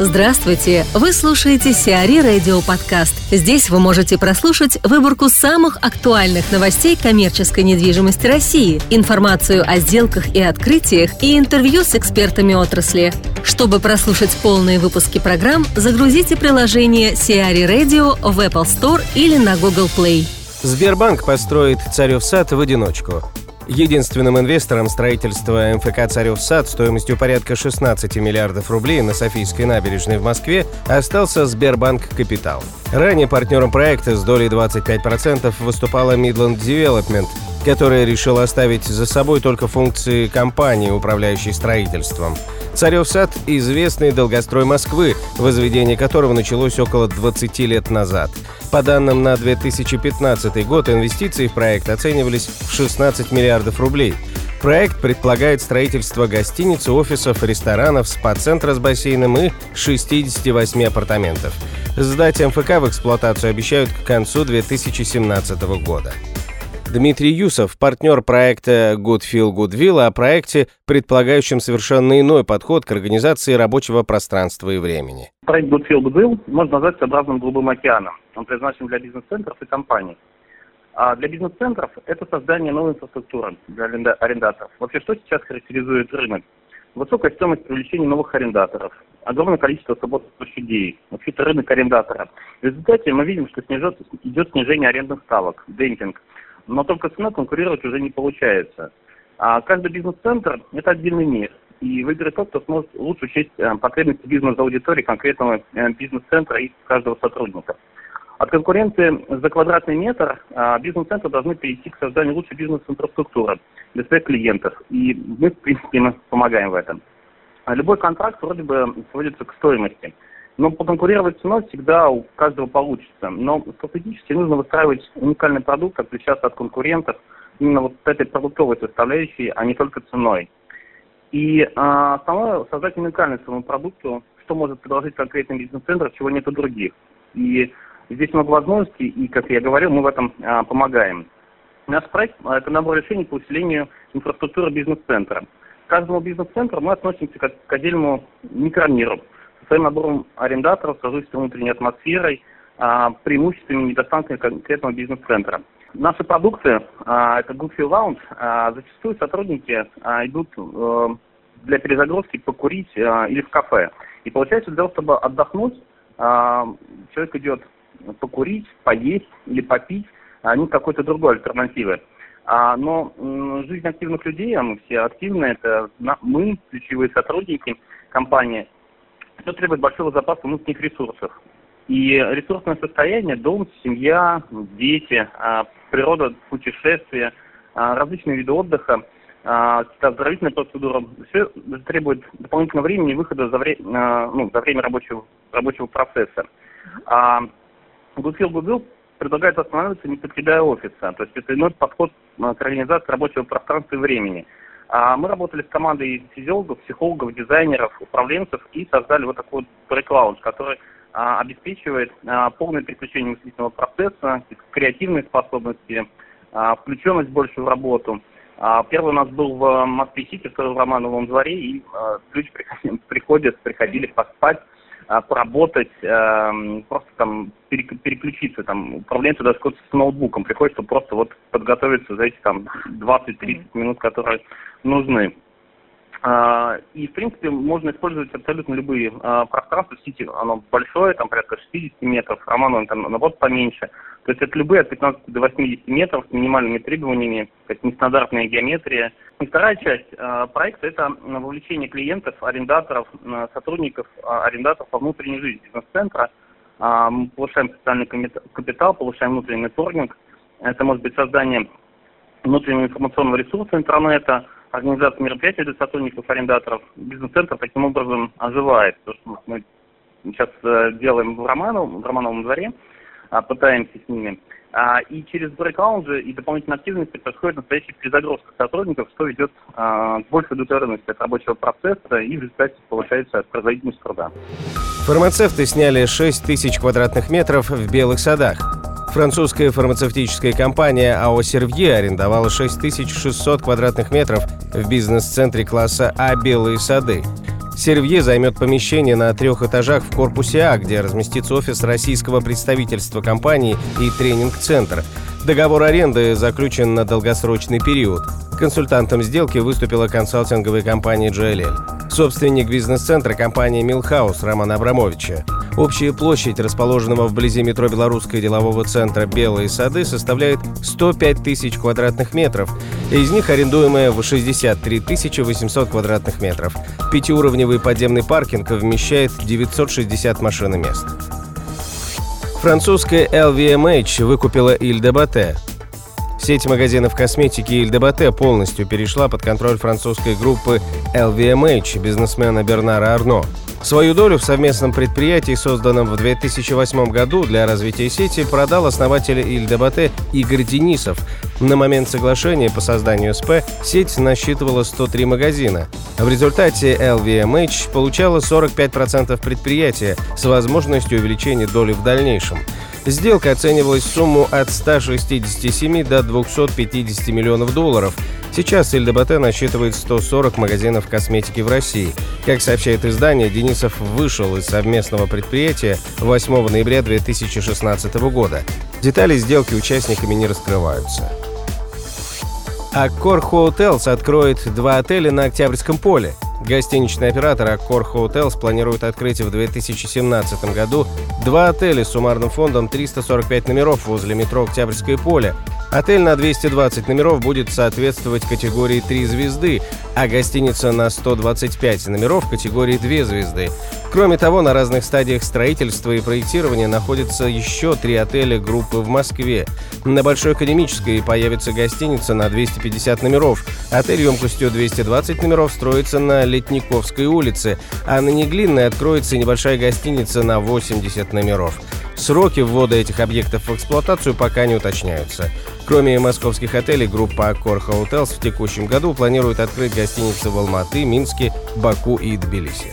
Здравствуйте! Вы слушаете Сиари Радио Подкаст. Здесь вы можете прослушать выборку самых актуальных новостей коммерческой недвижимости России, информацию о сделках и открытиях и интервью с экспертами отрасли. Чтобы прослушать полные выпуски программ, загрузите приложение Сиари Radio в Apple Store или на Google Play. Сбербанк построит Царев сад в одиночку. Единственным инвестором строительства МФК «Царев сад» стоимостью порядка 16 миллиардов рублей на Софийской набережной в Москве остался Сбербанк Капитал. Ранее партнером проекта с долей 25% выступала Midland Development, которая решила оставить за собой только функции компании, управляющей строительством. Царев сад – известный долгострой Москвы, возведение которого началось около 20 лет назад. По данным на 2015 год, инвестиции в проект оценивались в 16 миллиардов рублей. Проект предполагает строительство гостиниц, офисов, ресторанов, спа-центра с бассейном и 68 апартаментов. Сдать МФК в эксплуатацию обещают к концу 2017 года. Дмитрий Юсов, партнер проекта Good Feel Goodwill, о проекте, предполагающем совершенно иной подход к организации рабочего пространства и времени. Проект Good Feel Goodwill можно назвать своеобразным голубым океаном. Он предназначен для бизнес-центров и компаний. А для бизнес-центров это создание новой инфраструктуры для арендаторов. Вообще, что сейчас характеризует рынок? Высокая стоимость привлечения новых арендаторов, огромное количество свободных площадей, вообще-то рынок арендатора. В результате мы видим, что снижет, идет снижение арендных ставок, демпинг – но только цена конкурировать уже не получается. А каждый бизнес-центр – это отдельный мир. И выберет тот, кто сможет лучше учесть э, потребности бизнес-аудитории конкретного э, бизнес-центра и каждого сотрудника. От конкуренции за квадратный метр а, бизнес-центры должны перейти к созданию лучшей бизнес-инфраструктуры для своих клиентов. И мы, в принципе, им помогаем в этом. А любой контракт вроде бы сводится к стоимости. Но поконкурировать ценой всегда у каждого получится. Но стратегически нужно выстраивать уникальный продукт, отличаться от конкурентов именно вот этой продуктовой составляющей, а не только ценой. И э, основное создать уникальность своему продукту, что может предложить конкретный бизнес-центр, чего нет у других. И здесь много возможностей, и, как я говорил, мы в этом э, помогаем. Наш проект – это набор решений по усилению инфраструктуры бизнес-центра. К каждому бизнес-центру мы относимся как к отдельному микромиру – своим набором арендаторов, сложившейся внутренней атмосферой, а, преимуществами и недостатками конкретного бизнес-центра. Наши продукты, а, это Good Feel Lounge, а, зачастую сотрудники идут э, для перезагрузки покурить или в кафе. И получается, для того, чтобы отдохнуть, человек идет покурить, поесть или попить, а не какой-то другой альтернативы. но жизнь активных людей, мы все активны, это мы, ключевые сотрудники компании, все требует большого запаса внутренних ресурсов. И ресурсное состояние, дом, семья, дети, а, природа, путешествия, а, различные виды отдыха, а, оздоровительная процедура, все требует дополнительного времени и выхода за, вре, ну, за время рабочего, рабочего процесса. А Goodwill предлагает останавливаться, не покидая офиса. То есть это иной подход к организации рабочего пространства и времени. А мы работали с командой физиологов, психологов, дизайнеров, управленцев и создали вот такой вот который а, обеспечивает а, полное переключение мыслительного процесса, креативные способности, включенность больше в работу. Первый у нас был в Москве-Сити, в Романовом дворе, и люди приходят, приходили поспать, поработать, эм, просто там переключиться, там, управленцу даже с ноутбуком приходится просто вот подготовиться за эти там 20-30 минут, которые нужны. А, и, в принципе, можно использовать абсолютно любые а, пространства. Сити, оно большое, там порядка 60 метров, Романово там наоборот поменьше. То есть это любые от 15 до 80 метров с минимальными требованиями, то есть нестандартная геометрия. И вторая часть э, проекта – это вовлечение клиентов, арендаторов, сотрудников, арендаторов во внутреннюю жизнь бизнес-центра. Э, мы повышаем социальный капитал, повышаем внутренний нетворкинг. Это может быть создание внутреннего информационного ресурса интернета, организация мероприятий для сотрудников, арендаторов. Бизнес-центр таким образом оживает. То, что мы сейчас э, делаем в Романовом, в Романовом дворе – а, пытаемся с ними. А, и через брейк-лаунжи и дополнительные активности происходит настоящая перезагрузка сотрудников, что ведет а, к большей удовлетворенности от рабочего процесса и в результате повышается производительность труда. Фармацевты сняли 6 тысяч квадратных метров в Белых садах. Французская фармацевтическая компания АО «Сервье» арендовала 6600 квадратных метров в бизнес-центре класса А «Белые сады». Сервье займет помещение на трех этажах в корпусе А, где разместится офис российского представительства компании и тренинг-центр. Договор аренды заключен на долгосрочный период. Консультантом сделки выступила консалтинговая компания JLL. Собственник бизнес-центра – компания «Милхаус» Романа Абрамовича. Общая площадь расположенного вблизи метро Белорусского делового центра «Белые сады» составляет 105 тысяч квадратных метров, из них арендуемая в 63 800 квадратных метров. Пятиуровневый подземный паркинг вмещает 960 машин и мест. Французская LVMH выкупила Иль де Батте. Сеть магазинов косметики Иль де Батте полностью перешла под контроль французской группы LVMH бизнесмена Бернара Арно. Свою долю в совместном предприятии, созданном в 2008 году для развития сети, продал основатель Ильдебате Игорь Денисов. На момент соглашения по созданию СП сеть насчитывала 103 магазина. В результате LVMH получала 45% предприятия с возможностью увеличения доли в дальнейшем. Сделка оценивалась в сумму от 167 до 250 миллионов долларов. Сейчас Ильдебате насчитывает 140 магазинов косметики в России. Как сообщает издание, Денисов вышел из совместного предприятия 8 ноября 2016 года. Детали сделки участниками не раскрываются. Аккор Hotels откроет два отеля на Октябрьском поле. Гостиничный оператор Accor Hotels планирует открыть в 2017 году два отеля с суммарным фондом 345 номеров возле метро Октябрьское поле. Отель на 220 номеров будет соответствовать категории 3 звезды, а гостиница на 125 номеров категории 2 звезды. Кроме того, на разных стадиях строительства и проектирования находятся еще три отеля группы в Москве. На Большой Академической появится гостиница на 250 номеров. Отель емкостью 220 номеров строится на Летниковской улице, а на Неглинной откроется небольшая гостиница на 80 номеров. Сроки ввода этих объектов в эксплуатацию пока не уточняются. Кроме московских отелей, группа Accor Hotels в текущем году планирует открыть гостиницы в Алматы, Минске, Баку и Тбилиси.